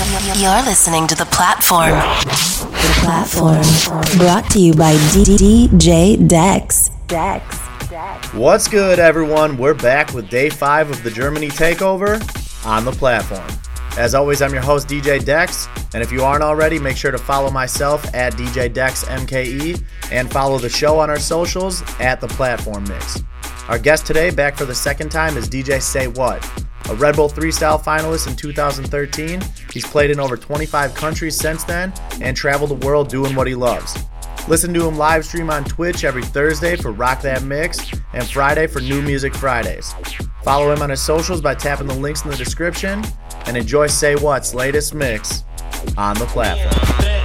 You're listening to The Platform. The Platform. Brought to you by DJ Dex. Dex. What's good, everyone? We're back with day five of the Germany takeover on the platform. As always, I'm your host, DJ Dex, and if you aren't already, make sure to follow myself at DJ Dex MKE and follow the show on our socials at the Platform Mix. Our guest today, back for the second time, is DJ Say Whaat. A Red Bull 3Style finalist in 2013, he's played in over 25 countries since then and traveled the world doing what he loves. Listen to him live stream on Twitch every Thursday for Rock That Mix and Friday for New Music Fridays. Follow him on his socials by tapping the links in the description and enjoy Say Whaat's latest mix on the platform.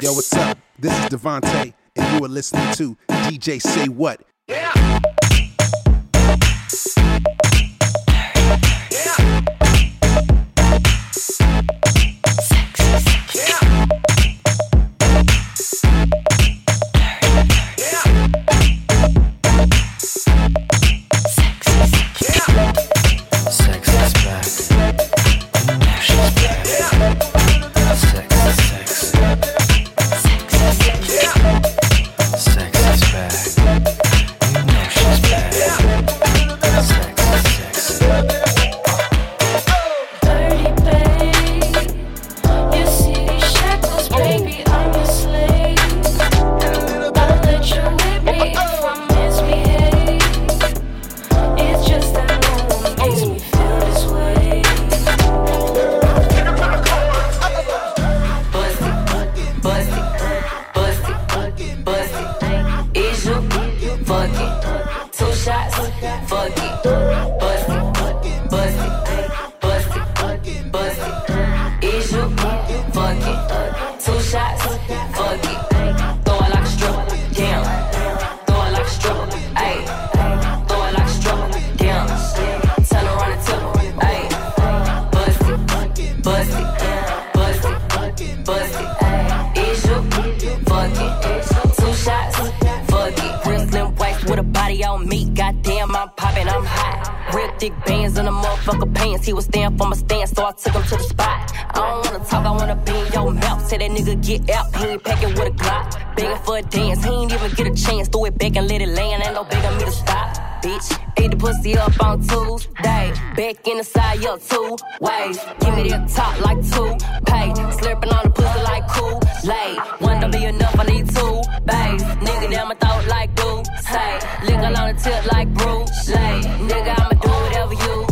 Devontae, and you are listening to DJ Say Whaat Thick bands in a motherfucker pants. He was stand for my stance, so I took him to the spot. I don't wanna talk, I wanna be in your mouth. Say that nigga get out, he ain't packing with a Glock. Begging for a dance, he ain't even get a chance. Threw it back and let it land, ain't no begging me to stop. Bitch, ate the pussy up on Tuesday. Back in the side, up two ways. Give me that top like two pay. Slurping on the pussy like cool lay. One don't be enough, I need two bays. Nigga, damn, my throat like do say. Lick on the tip like Bruce Nigga, I'm a now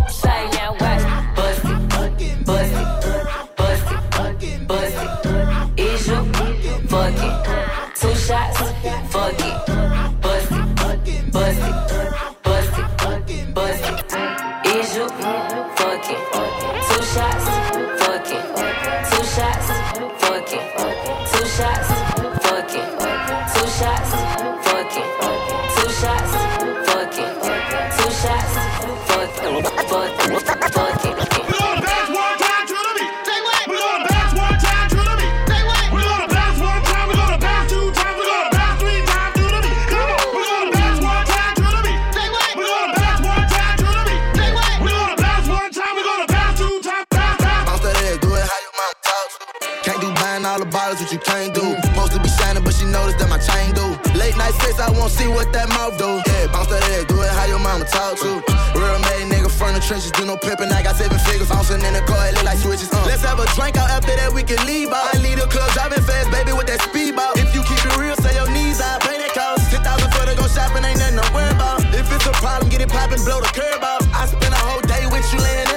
all the bottles, what you can't do. Supposed to be shining, but she noticed that my chain do. Late night sex, I won't see what that mouth do. Yeah, bounce that ass, do it how your mama talk to. Real made nigga from the trenches, do no pimping. I got seven figures, bouncing in the car, it look like switches. Uh. Let's have a drink out after that, we can leave out. I leave the club driving fast, baby, with that speedball. If you keep it real, say your knees out, pay that cost. 10,000 for to go shopping, ain't nothing to worry about. If it's a problem, get it poppin', blow the curb off. I spend a whole day with you laying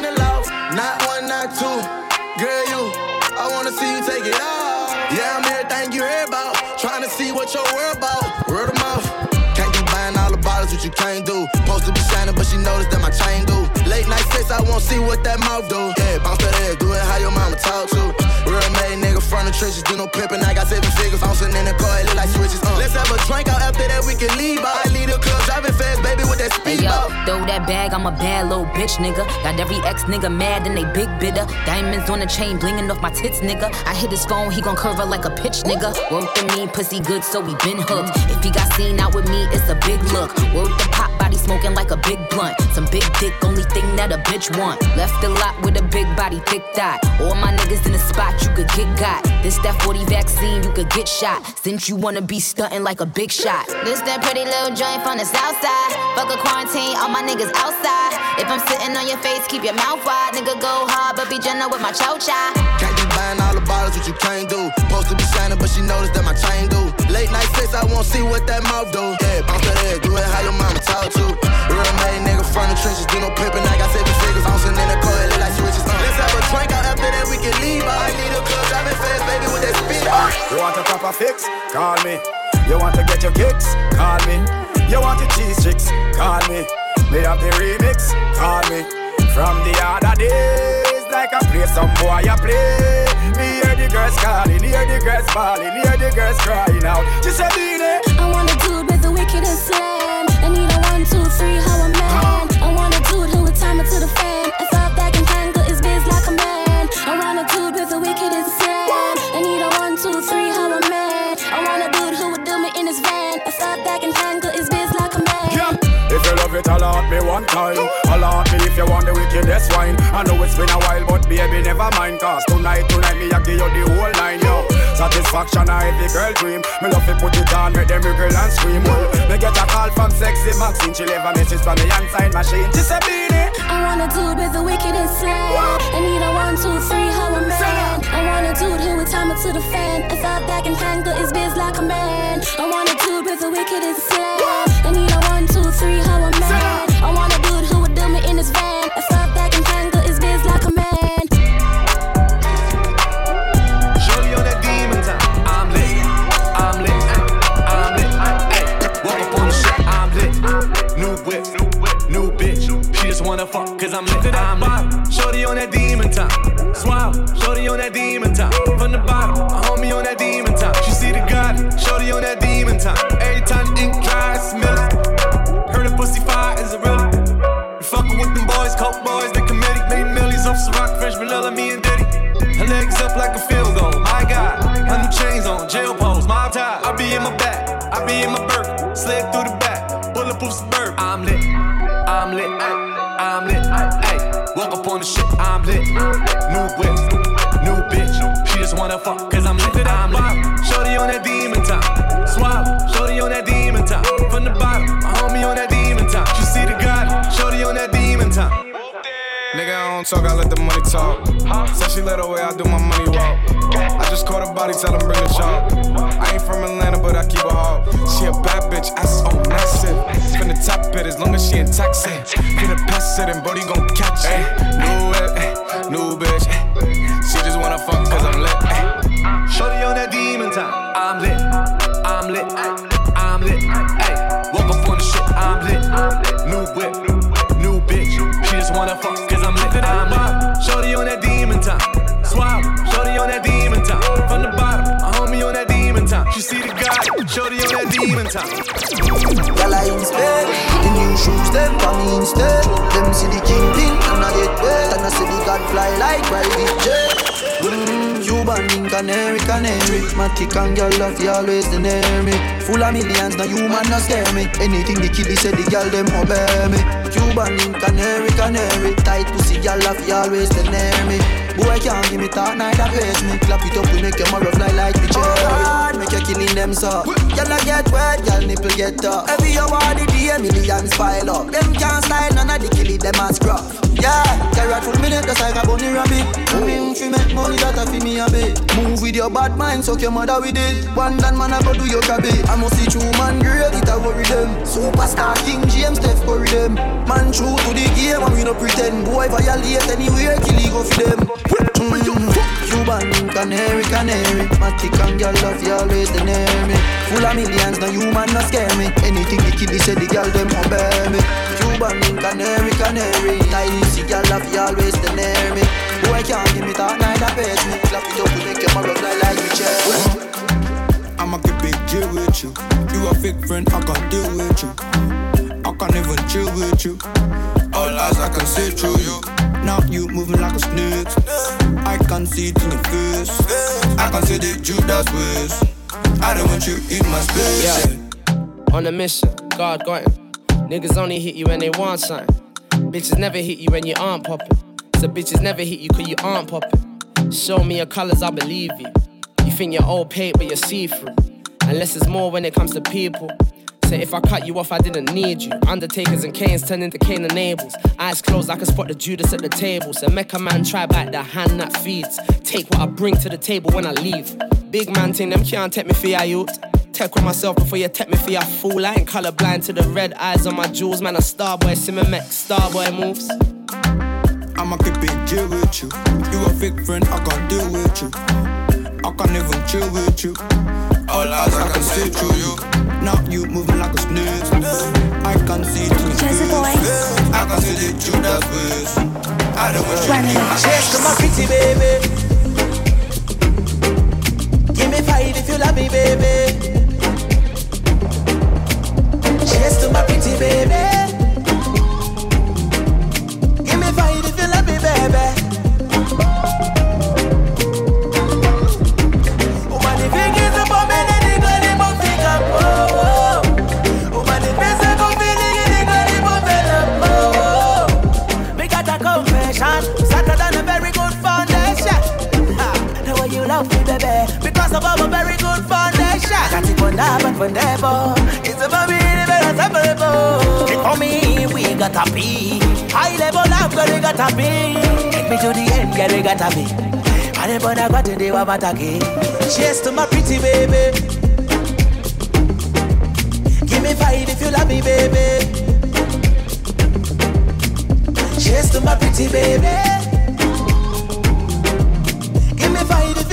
she noticed that my chain do. Late night sex, I won't see what that mouth do. Yeah, bounce that ass, do it how your mama talk to. Real made nigga from the trenches, do no pimping. I got seven figures, bouncing in the car, it look like switches. Uh. Let's have a drink out after that, we can leave. I leave the club driving fast, baby, throw that bag, I'm a bad little bitch, nigga. Got every ex nigga mad and they big bidder. Diamonds on the chain, blinging off my tits, nigga. I hit his phone, he gon' curve her like a pitch, nigga. Work the mean pussy good, so we been hooked. If he got seen out with me, it's a big look. Work the pop body smoking like a big blunt. Some big dick, only thing that a bitch want. Left the lot with a big body, thick thigh. All my niggas in the spot, you could get got. This that 40 vaccine, you could get shot. Since you wanna be stunting like a big shot. This that pretty little joint from the south side. Fuck a quarantine, all my niggas outside. If I'm sitting on your face, keep your mouth wide. Nigga go hard, but be gentle with my chow chow. Can't be buying all the bottles, what you can't do. Supposed to be shining, but she noticed that my chain do. Late night sex, I won't see what that mouth do. Yeah, bounce that ass, do it how your mama talk to. Real made nigga from the trenches, do no pimping. I got seven figures, bouncing in the car, it look like switches. Uh. Let's have a drink out after that, we can leave. I need a club driving fast, baby, with that speed out. You want a proper fix? Call me. You want to get your kicks? Call me. You want your cheese chicks? Call me. Me have the remix? Call me. From the other days, like I play some boy I play. Me hear the girls calling, hear the girls bawling, hear the girls crying out. She said, Beanie. I want a dude with the wickedest slam. I need a one, two, three, how a man. I want a dude who would time it to the fan. Alert me one time. Alert me if you want the wickedest wine. I know it's been a while, but baby, never mind. Cause tonight, tonight, me, I give you the whole line, yo. Satisfaction, I every girl dream. Me love to put it on, make them girl and scream. Well, me get a call from sexy Maxine. She leave a message from me and sign machine. She said, Beanie. I want a dude with the wickedest slam. I need a one, two, three, how a man. I want a dude who would time it to the fan. If I back and tangle his biz like a man. I want a dude with the wickedest slam. I need a one, two, three, how a man. I want a dude who would do me in his van. Way, I do my money walk. I just caught a body, tell him bring the chalk. I ain't from Atlanta, time. Girl, I instead. The new shoes, them for me instead. Them see the kingpin and I get wet. And I see the god fly like private jet. Mm, Cuban link, canary, canary and girl love you always the near me Full of millions, no human no scare me. Anything the kiddie say the girl them obey me. Cuban canary, canary Tight pussy, girl love you always the near me Boy can't give me talk, neither face me Clap it up, we make your marrow fly like the cherry Make you killing them so I get wet, girl nipple get tough. Every hour of the day, millions pile up. Them can't style, none of the killie, them a scruff Yeah, carrot full minute, just like a bunny rabbit I mean, if make money, that a fi me a bit. Move with your bad mind, suck your mother with it. One dan man, I go do your crabby I must see true man, great, it a worry them. Superstar King James, Steph Curry them. Man true to the game, and we no pretend. Boy violate anywhere, kill he go for them mm. Cuban, canary, canary. Matic and girl love you always the near me Full of millions, no human no scare me. Anything the kiddie say the girl them obey me Cuban, canary, canary Nice, the girl love you always the near me Boy can't give me talk, neither page me Clap it up, we make your marrow fly like me chair I'ma keep it chill with you. You a fake friend, I can't deal with you. I can't even chill with you. All eyes I can see through you. Now you moving like a snake. I can see it in your face. I can see the Judas ways. I don't want you in my space. Yeah. On a mission, God got him. Niggas only hit you when they want something. Bitches never hit you when you aren't popping. So bitches never hit you cause you aren't popping. Show me your colors, I believe you. You think you're old paid, but you're see through. Unless it's more when it comes to people. So if I cut you off, I didn't need you. Undertakers and Canes turn into Cain and Abels. Eyes closed, I can spot the Judas at the table. So make a man try back the hand that feeds. Take what I bring to the table when I leave. Big man thing, them can't take me for your youth. Tech with myself before you take me for your fool. I ain't colorblind to the red eyes on my jewels. Man, a starboy, Simon starboy moves. I'ma keep it chill with you. You a fake friend, I can't deal with you. I can't even chill with you. All eyes I can see through you. Now you moving like a snake. I can see it in your face. I can see the Judas ways. I don't want you in my Cheers to my pretty baby Give me five if you love me, baby Cheers to my pretty baby Give me if you love me, baby me, up, oh, oh. Up, oh, oh. Me got a confession, a very good foundation. The you love me, baby, because of our very good foundation. Got it on that, but there, boy, it's about me, the separable. For me, we got to be high level love, girl, we got to be. Take me to the end, girl, we got to be. The I got to do what I Cheers to my pretty baby. Give me five if you love me, baby. Cheers to my pretty baby. Give me five if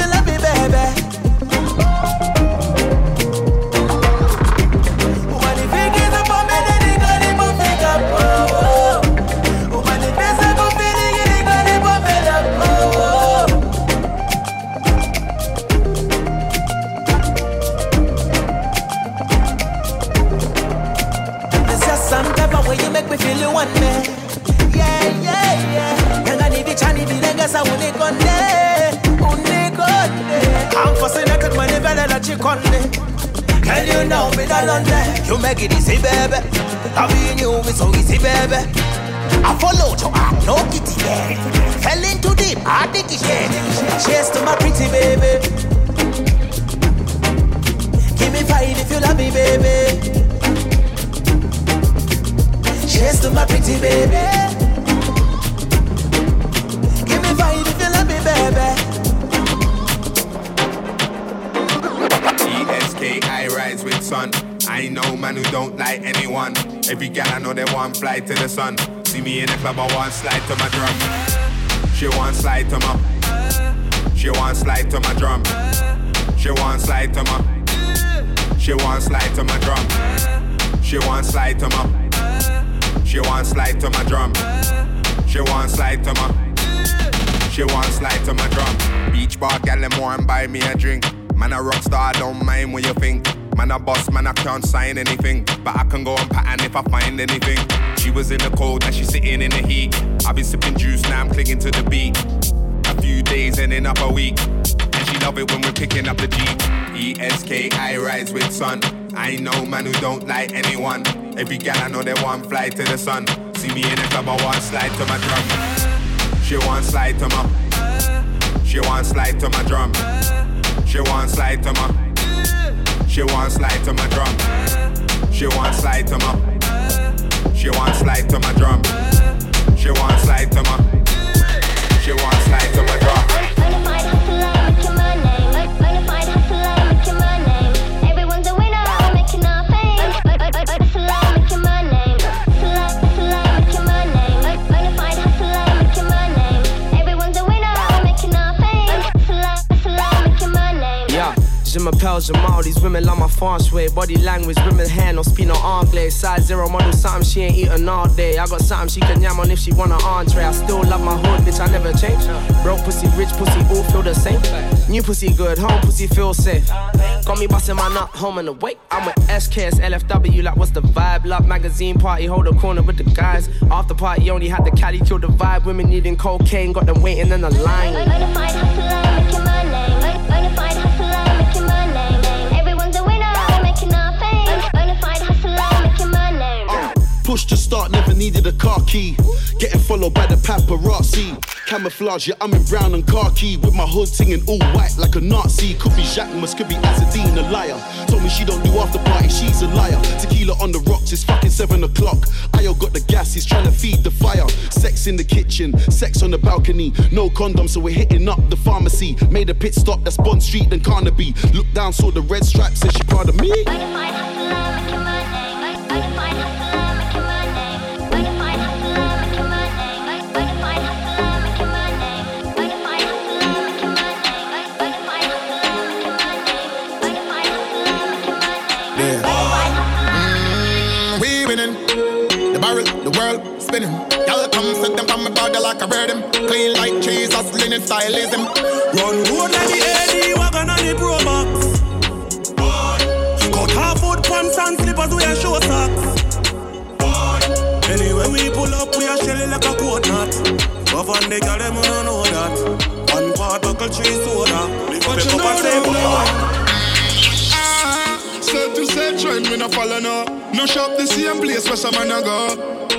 I'm fascinated when you better that you conde. Can you know me that London? You make it easy, baby. Loving you is so easy, baby. I follow you, I'm no kitty, yeah. Fell into deep, I think it's yeah. Cheers to my pretty baby. Give me five if you love me, baby. Cheers to my pretty baby. Rise with sun. I no man who don't like anyone. Every gal I know they want fly to the sun. See me in the club, I want slide to my drum. She want slide to my. She want slide to my drum. She want slide to my. She want slide to my drum. She want slide to my. She want slide to my drum. She want slide to my. She want slide to my drum. Beach bar gal them want buy me a drink. Man a rock star, don't mind what you think. Man a boss, man I can't sign anything, but I can go on pattern if I find anything. She was in the cold, now she's sitting in the heat. I've been sipping juice, now I'm clinging to the beat. A few days ending up a week, and she love it when we're picking up the Jeep. ESK, I rise with sun. I ain't no man who don't like anyone. Every gal I know they want fly to the sun. See me in the club, I want slide to my drum. She want slide to my. She want slide to my drum. She want slide to my. She wants slide to my drum. She wants slide to my. She wants slide to my drum. She wants slide to my. She wants slide to my je m'appelle Jamal, these women love my way. Body language, women hand, no speak no anglais. Size zero model, something she ain't eating all day. I got something she can yam on if she want an entree. I still love my hood, bitch, I never change. Broke pussy, rich pussy, all feel the same. New pussy good, home pussy feel safe. Got me busting my nut, home and awake. I'm with SKS, LFW, like what's the vibe? Love magazine party, hold a corner with the guys. After party, only had the caddy, kill the vibe. Women needing cocaine, got them waiting in the line. Push to start, never needed a car key. Getting followed by the paparazzi. Camouflage, yeah, I'm in brown and khaki. With my hood singing all white like a Nazi. Could be Jacquemus, could be Azzedine, a liar. Told me she don't do after party, she's a liar. Tequila on the rocks, it's fucking seven o'clock. Ayo got the gas, he's trying to feed the fire. Sex in the kitchen, sex on the balcony. No condom, so we're hitting up the pharmacy. Made a pit stop, that's Bond Street and Carnaby. Look down, saw the red stripes, said she proud of me. World spinning. Y'all come set them from my body like a rhythm. Clean like Jesus, linen stylism. Run road like the AD wagon and the Pro Box. Cut half foot pants and slippers we a show socks. Anyway we pull up we a shelly like a coat knot. But on the girl them we don't know that. One part buckle three soda. Lift up your cup and say Ah, Set to set trend, we no follow no. No shop the same place where some man a go.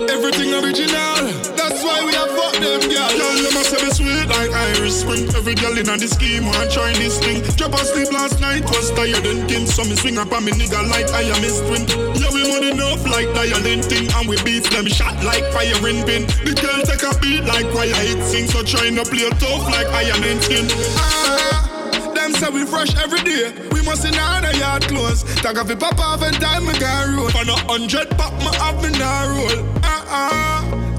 Everything original, that's why we have fuck them girl. Girl, you must have be sweet like Irish Spring. Every girl in on the scheme want try this thing. Drop asleep last night was tired and king. So me swing up on me nigga like I am his twin. Yeah, we money enough like dialing thing, and we beat them shot like fire in pin. The girl take a beat like why I hit sing, so trying to play tough like iron and skin. Ah. Them say we fresh every day. Must in our yard clothes. Tag off it pop off and time me can roll. For no hundred pop me have me now roll. Uh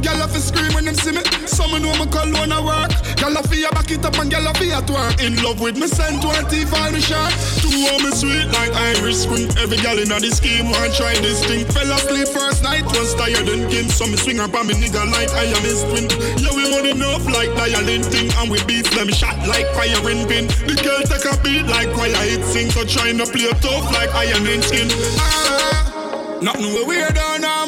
Girl have to scream when them see me. Some know me cologne a work. Girl have to back it up and girl have to twerk. In love with me send 20 for me shot. Two of me sweet like Irish Spring. Every girl in the scheme want try this thing. Fell asleep first night was tired and king. So me swing up on me nigga like I am his twin. Yeah we money enough like dialing thing. And we beat them shot like fire in pin. The girl take a beat like I hit sing. So trying to play tough like iron and skin. Ah, nothing we weird or normal.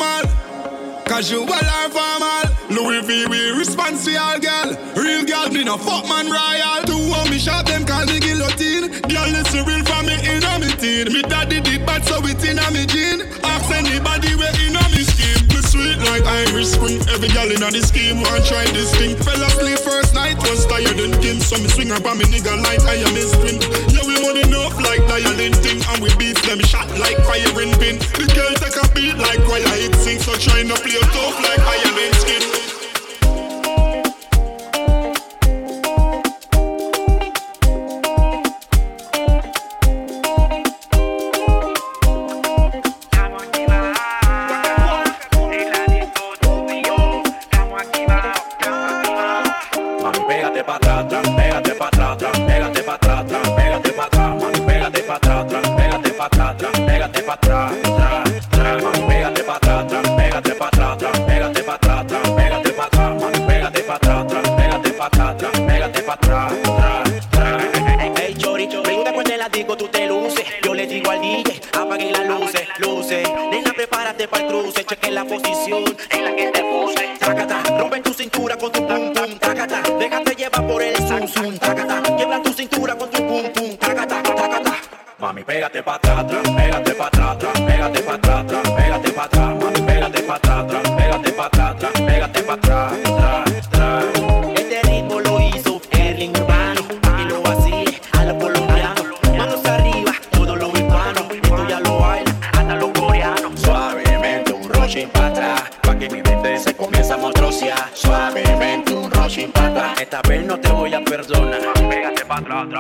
Casual or formal. Louis V, we responsible girl. Real girl, me no fuck man royal. Two of me shot them call me guillotine. Girl, listen real from me in a me teen. Me daddy did bad, so it in a me gene. Ask anybody where in a me scheme. Me sweet like Irish Spring. Every girl in a the scheme want try this thing. Fell asleep first night, was tired and king. So me swing up on me nigga like I am his twin. Yeah, we money enough like dialing thing. And we beat them shot like fire in pin. The girl So trying to play tough like I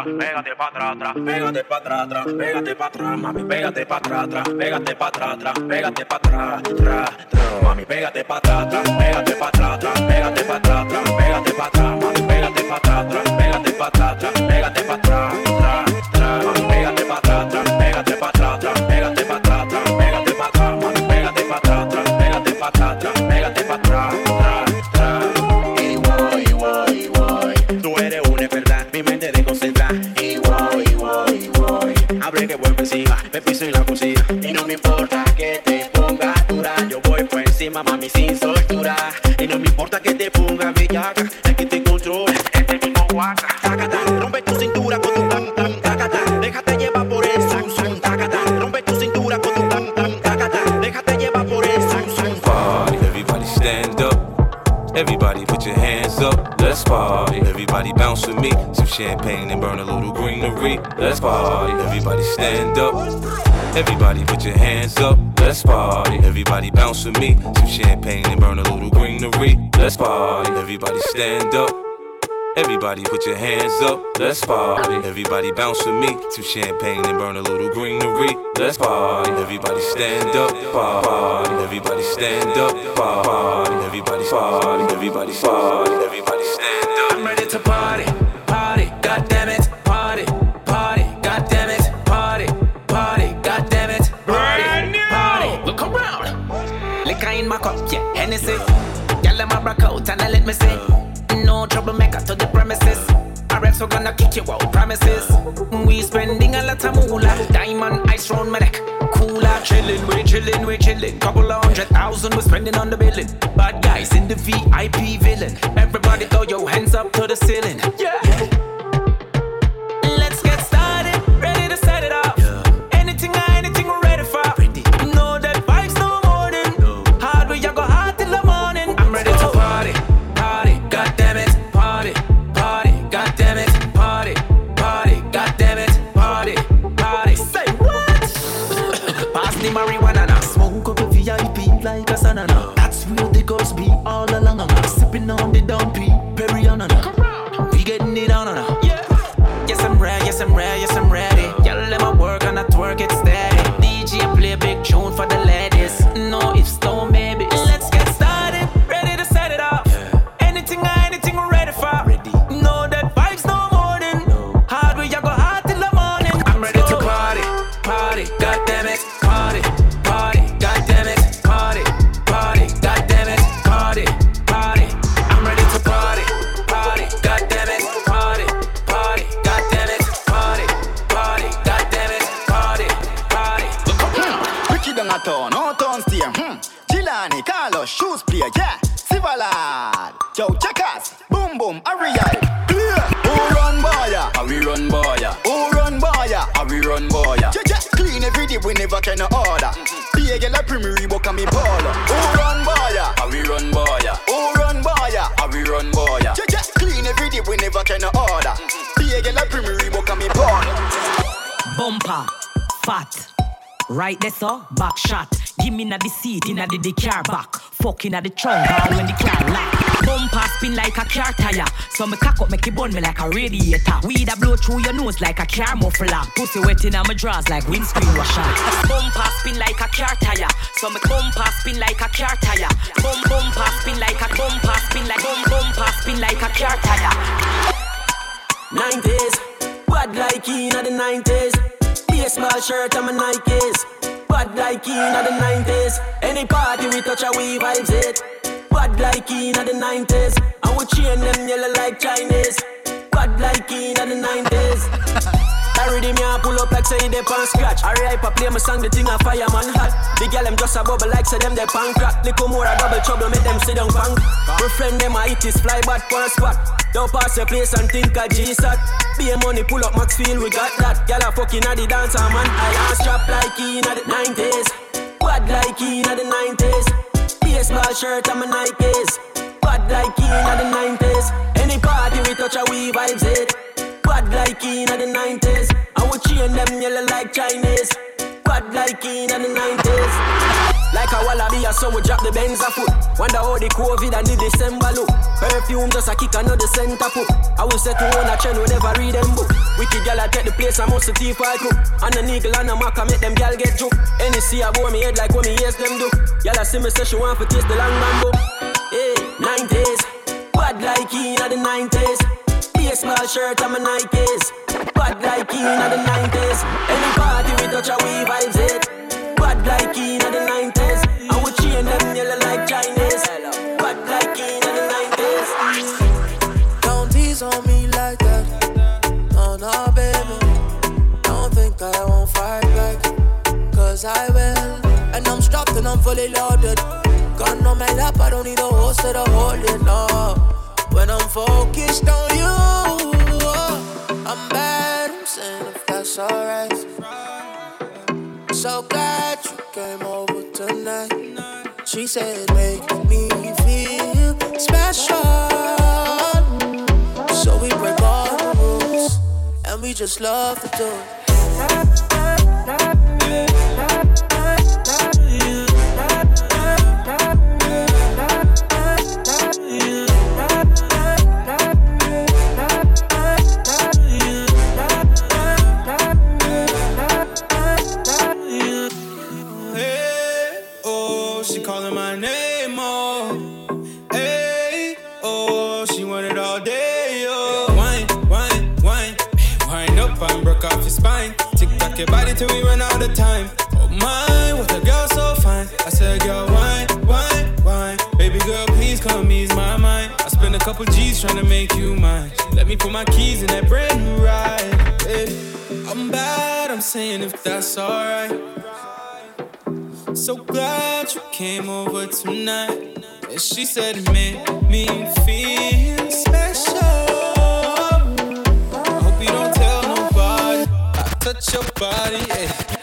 pégate para atrás, atrás, pégate para atrás, atrás, pégate para atrás, mami, pégate para atrás, atrás, pégate para atrás, atrás, pégate para atrás, atrás, mami, pégate para atrás, atrás, pégate para atrás, atrás, pégate para atrás, atrás, pégate para atrás. Let's party. Everybody stand up. Everybody put your hands up. Let's party. Everybody bounce with me. Some champagne and burn a little greenery. Let's party. Everybody stand up. Everybody put your hands up, let's party. Everybody bounce with me. Some champagne and burn a little greenery. Let's party. Everybody stand up, party. Everybody stand up, party. Everybody party. Everybody party. Everybody stand up. I'm ready to party. gonna kick you out promises. We spending a lot of moolah, diamond ice round my neck. Cooler, chillin', we chillin', we chillin'. Couple of hundred thousand we spending on the building. Bad guys in the VIP villain. Everybody throw your hands up to the ceiling. Yeah. Right there, so back shot. Give me na the seat inna the, the car back. Fucking at the trunk all when the car lock. Bumper spin like a car tire. So me cock up make it burn me like a radiator. Weed a blow through your nose like a car muffler. Pussy wet inna my drawers like windscreen washer. Bumper spin like a car tire. So me bumper spin like a car tire. Bum bumper spin like a bumper spin like bum bumper spin like a car tire. 90s, bad like in the 90s a small shirt and my Nikes. Bad like in the 90s. Any party we touch, we vibes it. Bad like in the 90s. I would chain them yellow like Chinese. Bad like in the 90s. I ready me a pull up like say they pan scratch. I hype play my song, the thing a fireman hot. The girl them just a bubble like say them they pan crack. Little more a double trouble, make them sit down punk. My friend them a hit is fly back one spot. Don't pass the place and think a G-Sat. Be a money pull up Maxfield, we got that. Girl a fucking at the dancer ah, man. I am strap like in the 90s. Bad like in the 90s. Baseball shirt and my Nikes. Bad like in the 90s. Any party we touch a we vibes it. Bad like in the 90s. I would chain them yellow like Chinese. Bad like in the 90s. Like a wallaby, I saw we drop the Benz a foot. Wonder how the COVID and the December look. Perfume just a kick another center foot. I will set to own a trend, we never read them book. Wicked gal I take the place, I must the teeth I cook. And the nigga and the mac, I make them gal get drunk. NEC I bore me head like what me ears them do. Gal I see me say she want to taste the long bamboo. Eh, hey, 90s. Bad like in the 90s. Baseball shirt and my Nikes. Bad like in the 90s. Any party we touch a we vibes it. Bad like in the 90s. I would chain them yellow like Chinese. Bad like in the 90s. Don't tease on me like that. No, no, baby. Don't think I won't fight back. Cause I will. And I'm strapped and I'm fully loaded. Gun on my lap, I don't need a horse to hold it, no. When I'm focused on you, oh, I'm bad. I'm saying if that's alright. So glad you came over tonight. She said, make me feel special. So we break all the rules, and we just love to do it. Of time. Oh my, what a girl so fine. I said, girl, wine, wine, wine. Baby girl, please come ease my mind. I spent a couple G's trying to make you mine. Let me put my keys in that brand new ride. Hey, I'm bad, I'm saying if that's alright. So glad you came over tonight. And she said it made me feel special. I hope you don't tell nobody. I touch your body, yeah.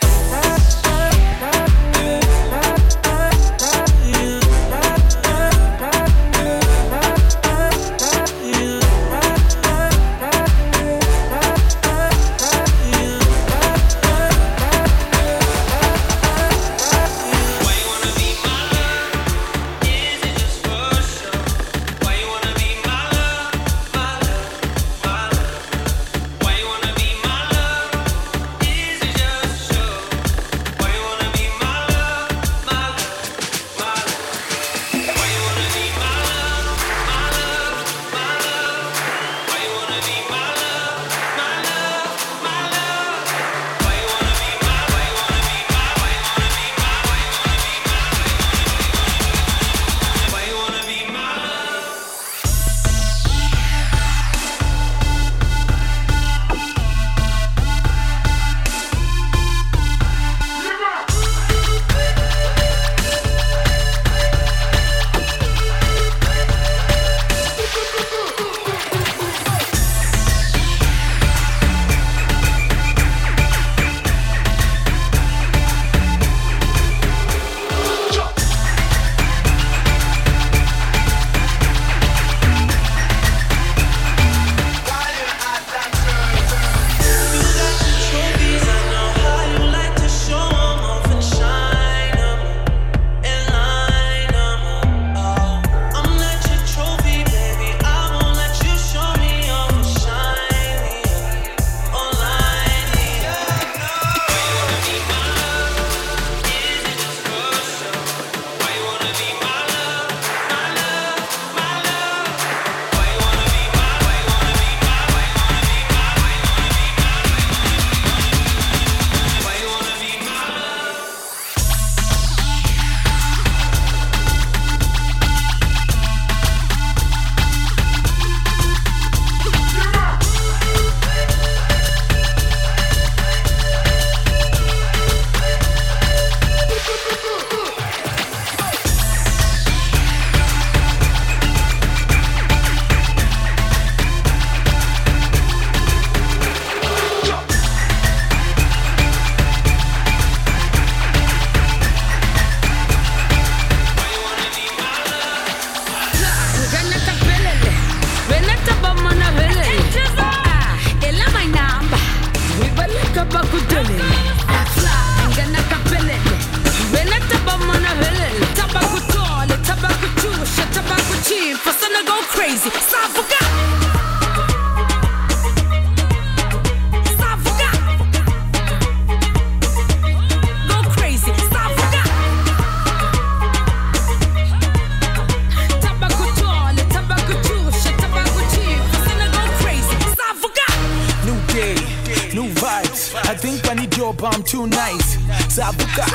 Bomb too nice Sabuka,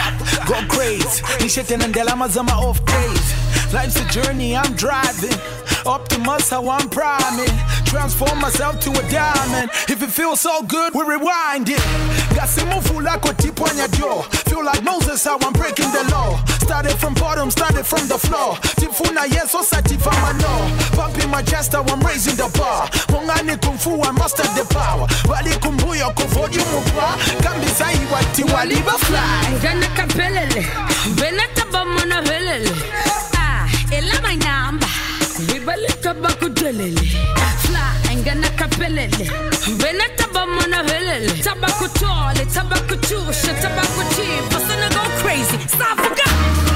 go crazy nishetenandela mazama off days Life's a journey, I'm driving. Optimus, how I'm priming. Transform myself to a diamond. If it feels so good, we rewind it. Gasimufu like a tip on your jaw. Feel like Moses, how I'm breaking the law. Started from bottom, started from the floor. Tifuna, yes, so satifama no. Pumping my chest, I'm raising the bar. Mungani kung fu, I mastered the power. Wali kumbuyo kufodi mupwa. Kambisa iwati waliba fly. Gana kapelele, benata bamona velele. Ah, ela my number. Wibalika bakudelele. Fly, ngana kapelele. Benata bamona velele. Tabaku tole, tabaku chusha, tabaku cheap. Basana go crazy. Safuka.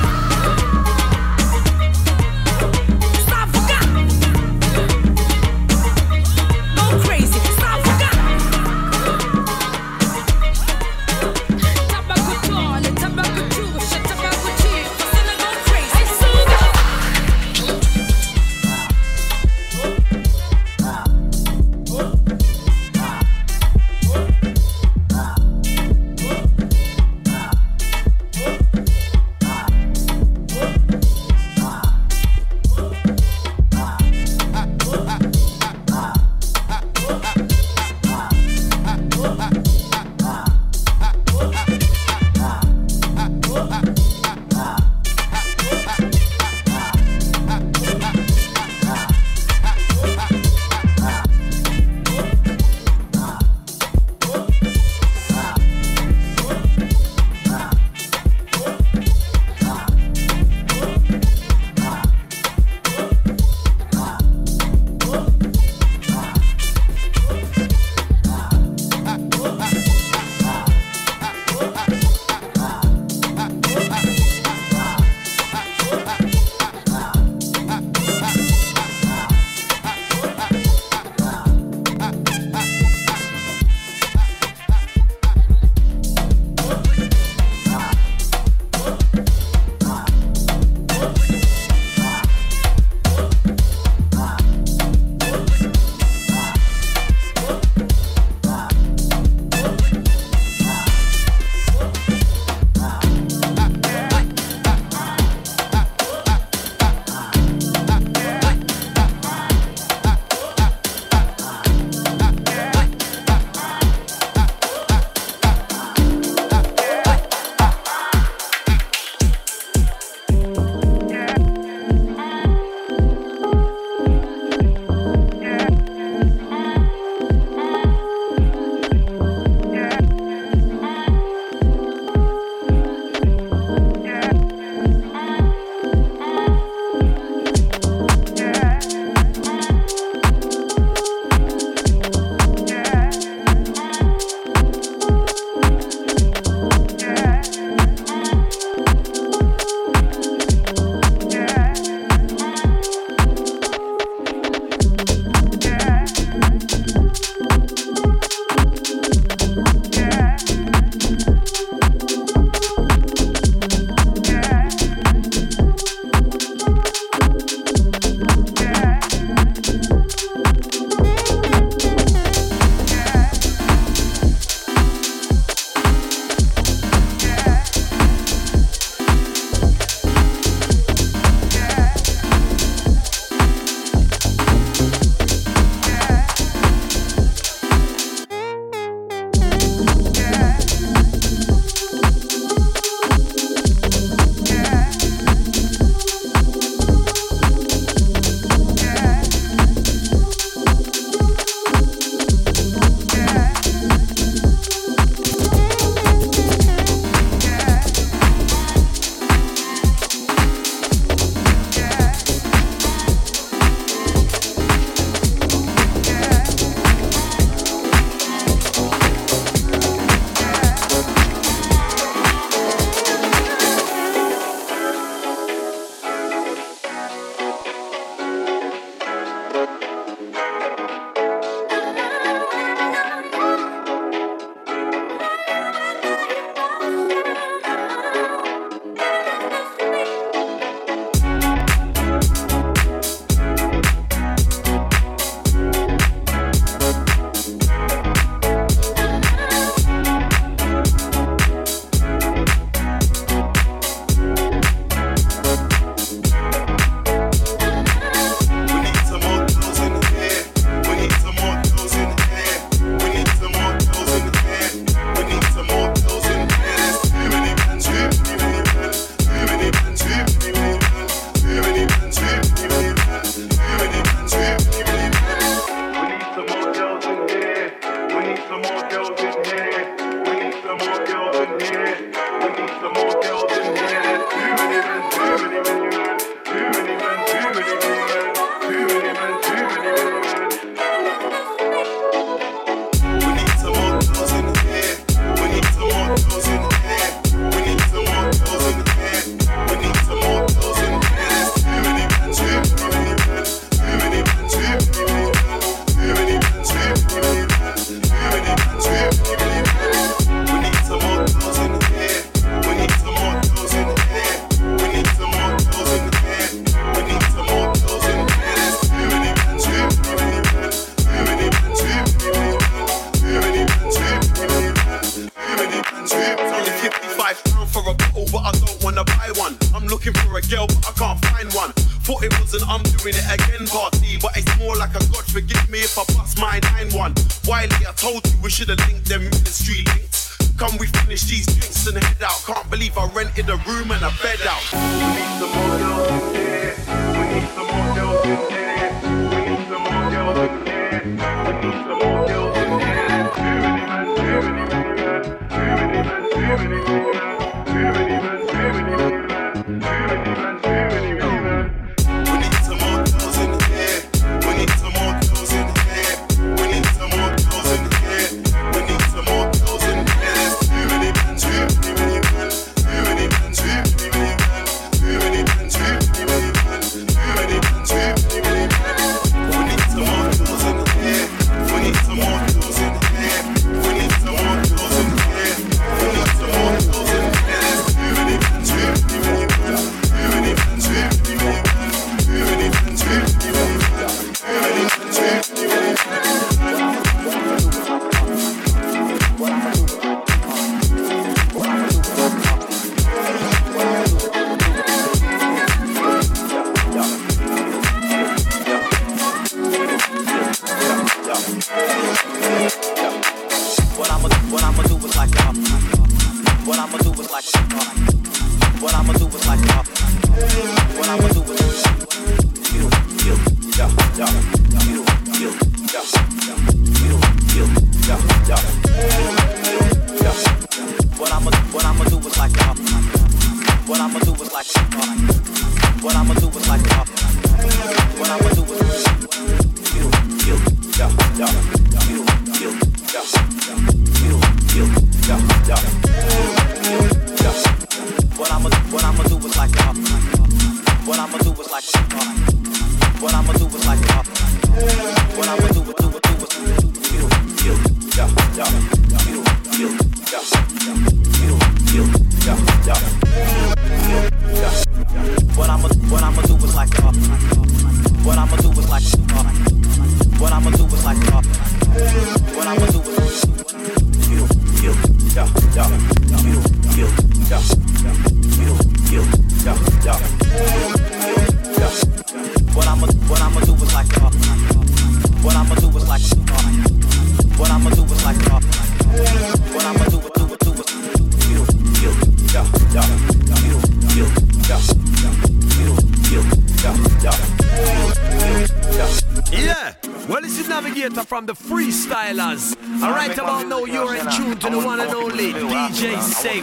the freestylers. All right, about now you're in tune to the one and only DJ Sing.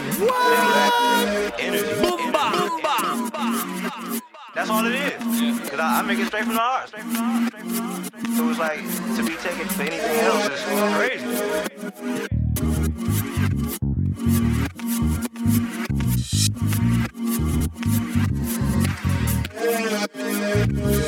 Boomba, boomba. That's all it is. Cause I, I make it straight from the heart. It was like to be taken for anything else is crazy.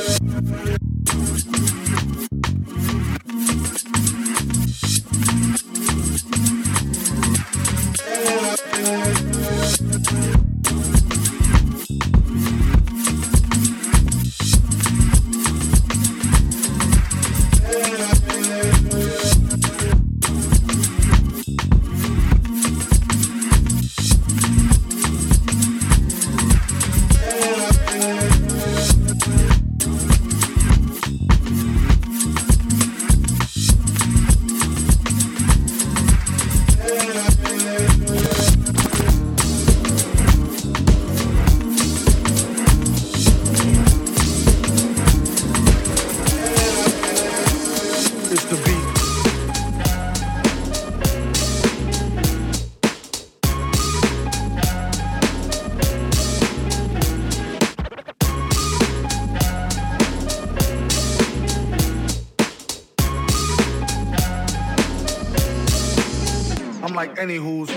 anywho's.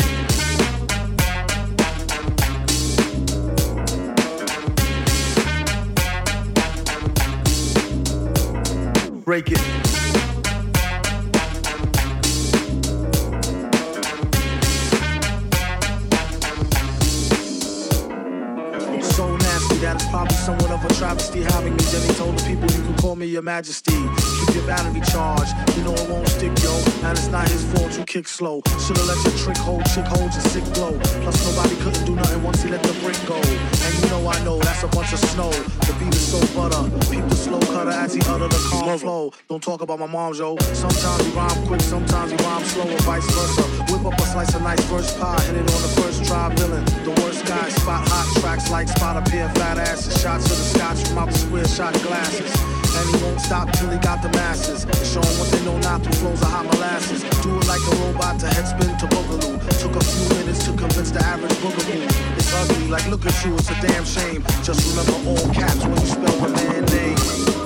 Break it. So nasty that it's probably somewhat of a travesty having me. Then he told the people you can call me your majesty battery charged. You know it won't stick, yo. And it's not his fault you kick slow. Should've let your trick hold, chick holds a sick glow. Plus nobody couldn't do nothing once he let the brick go. And you know I know that's a bunch of snow. The beat is so butter. Peep the slow cutter as he utter the calm flow. Don't talk about my mom, yo. Sometimes he rhyme quick, sometimes he rhyme slow, or vice versa. Whip up a slice of nice first pie, hit it on the first try, villain. The worst guy, spot hot tracks like spot a pair of fat asses. Shots of the scotch from out the square shot glasses. And he won't stop till he got the masses. Show 'em what they know not through flows of hot molasses. Do it like a robot to headspin to boogaloo. Took a few minutes to convince the average boogaboo. It's ugly, like look at you, it's a damn shame. Just remember all caps when you spell the man name.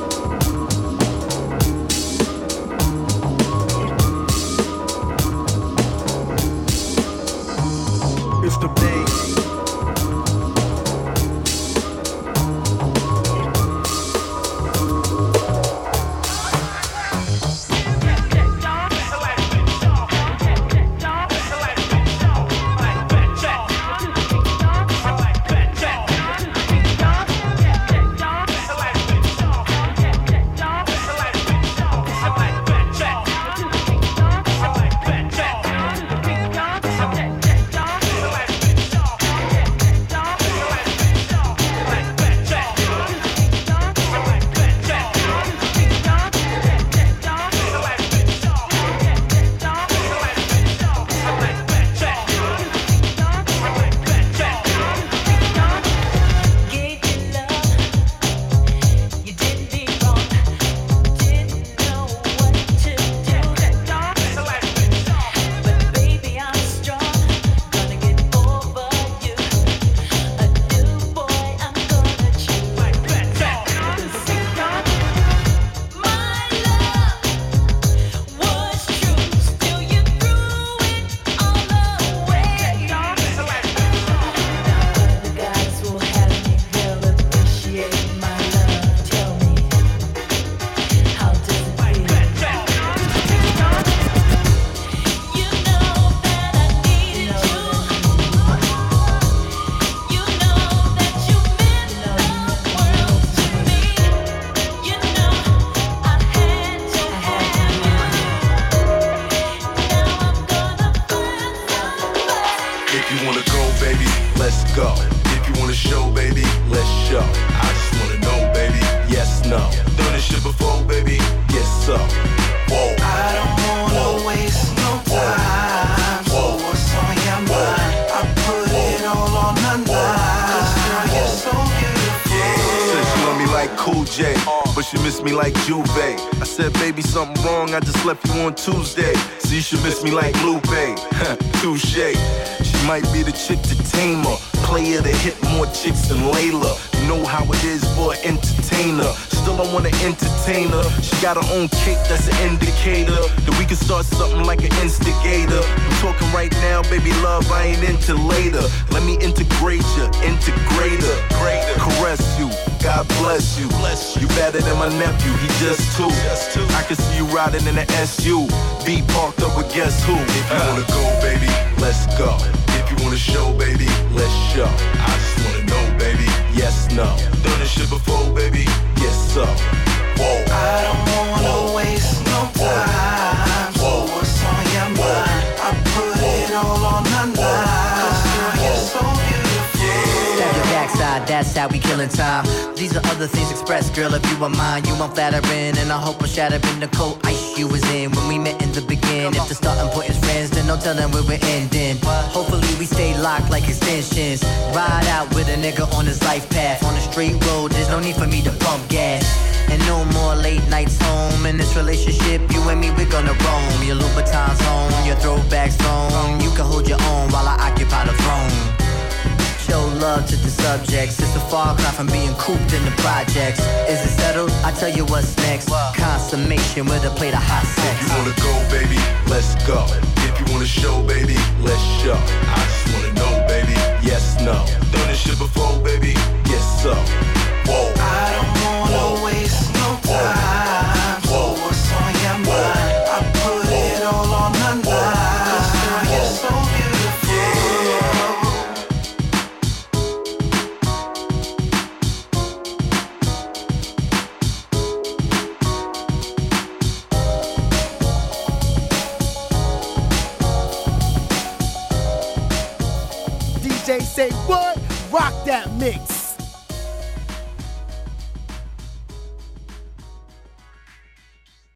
Got her own cake, that's an indicator that we can start something like an instigator. I'm talking right now, baby love, I ain't into later. Let me integrate you, integrate her. Caress you, God bless you. You better than my nephew, he just two. I can see you riding in the SU. Be parked up with guess who? If you wanna go, baby, let's go. If you wanna show, baby, let's show. I just wanna know, baby, yes, no. Done this shit before, baby, yes, so. I don't wanna waste no that's how we killing time. These are other things expressed, girl. If you are mine, you want flattering, and I hope I'm in the cold ice you was in when we met in the beginning. If the starting point is friends, then no telling where we're ending. Hopefully we stay locked like extensions. Ride out with a nigga on his life path. On a straight road, there's no need for me to pump gas. And no more late nights home. In this relationship, you and me, we're gonna roam. Your Louboutins home, your throwbacks home. You can hold your own while I occupy the throne. Show love to the subjects. It's a far cry from being cooped in the projects. Is it settled? I tell you what's next. Consummation with a plate of hot sex. If you wanna go, baby, let's go. If you wanna show, baby, let's show. I just wanna know, baby, yes, no. Done this shit before, baby, yes, so. Whoa. I don't wanna waste no time. Say what? Rock that mix.